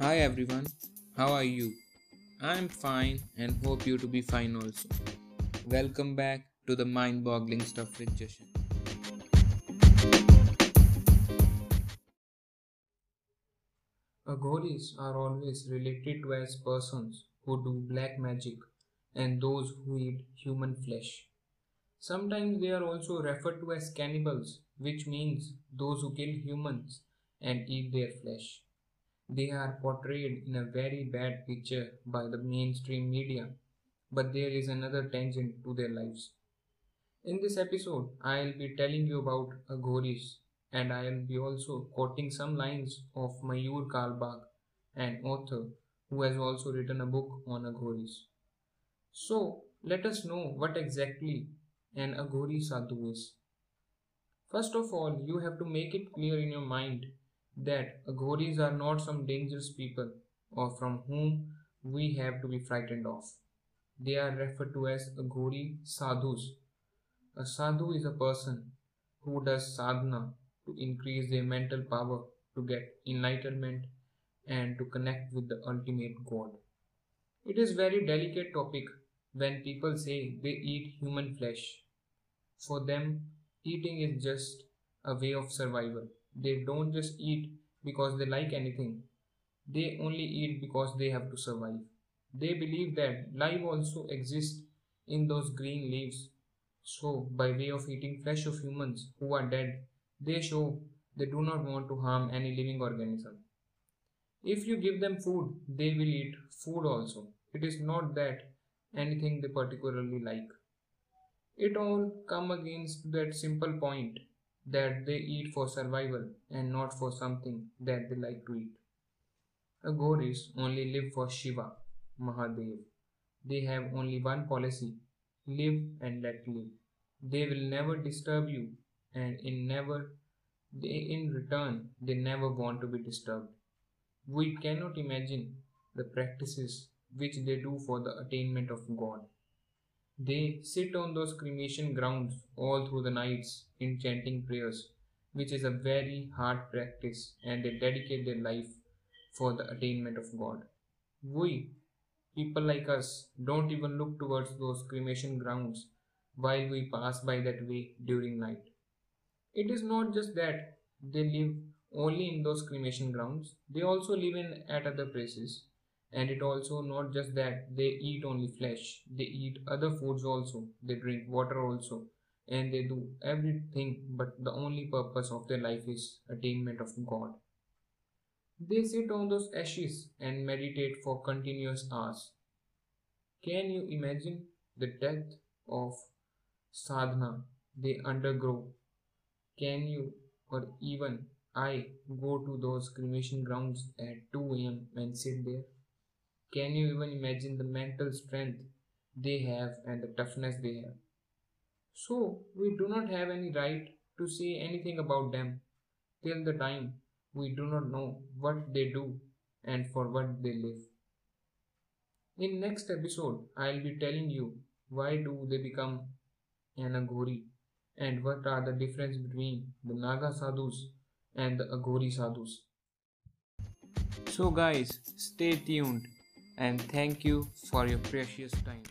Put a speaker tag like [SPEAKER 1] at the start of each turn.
[SPEAKER 1] Hi everyone, how are you? I'm fine and hope you to be fine also. Welcome back to the mind boggling stuff with Jashan. Aghoris are always related to as persons who do black magic and those who eat human flesh. Sometimes they are also referred to as cannibals, which means those who kill humans and eat their flesh. They are portrayed in a very bad picture by the mainstream media, but there is another tangent to their lives. In this episode, I'll be telling you about Aghoris and I'll be also quoting some lines of Mayur Kalbag, an author who has also written a book on Aghoris. So, let us know what exactly an Aghori Sadhu is. First of all, you have to make it clear in your mind that Aghoris are not some dangerous people or from whom we have to be frightened of. They are referred to as Aghori Sadhus. A sadhu is a person who does sadhana to increase their mental power to get enlightenment and to connect with the ultimate God. It is very delicate topic when people say they eat human flesh. For them, eating is just a way of survival. They don't just eat because they like anything. They only eat because they have to survive. They believe that life also exists in those green leaves. So, by way of eating flesh of humans who are dead, they show they do not want to harm any living organism. If you give them food, they will eat food also. It is not that anything they particularly like. It all come against that simple point that they eat for survival and not for something that they like to eat. Aghoris only live for Shiva, Mahadev. They have only one policy live and let live. They will never disturb you, and in never they in return they never want to be disturbed. We cannot imagine the practices which they do for the attainment of God. They sit on those cremation grounds all through the nights in chanting prayers, which is a very hard practice, and they dedicate their life for the attainment of God. We, people like us, don't even look towards those cremation grounds while we pass by that way during night. It is not just that they live only in those cremation grounds, they also live in at other places and it also not just that they eat only flesh. They eat other foods also. They drink water also. And they do everything but the only purpose of their life is attainment of god. They sit on those ashes and meditate for continuous hours. Can you imagine the depth of sadhana? They undergo can you or even i go to those cremation grounds at 2 am and sit there can you even imagine the mental strength they have and the toughness they have? So, we do not have any right to say anything about them till the time we do not know what they do and for what they live. In next episode, I'll be telling you why do they become an Aghori and what are the difference between the Naga sadhus and the Aghori sadhus. So guys, stay tuned and thank you for your precious time.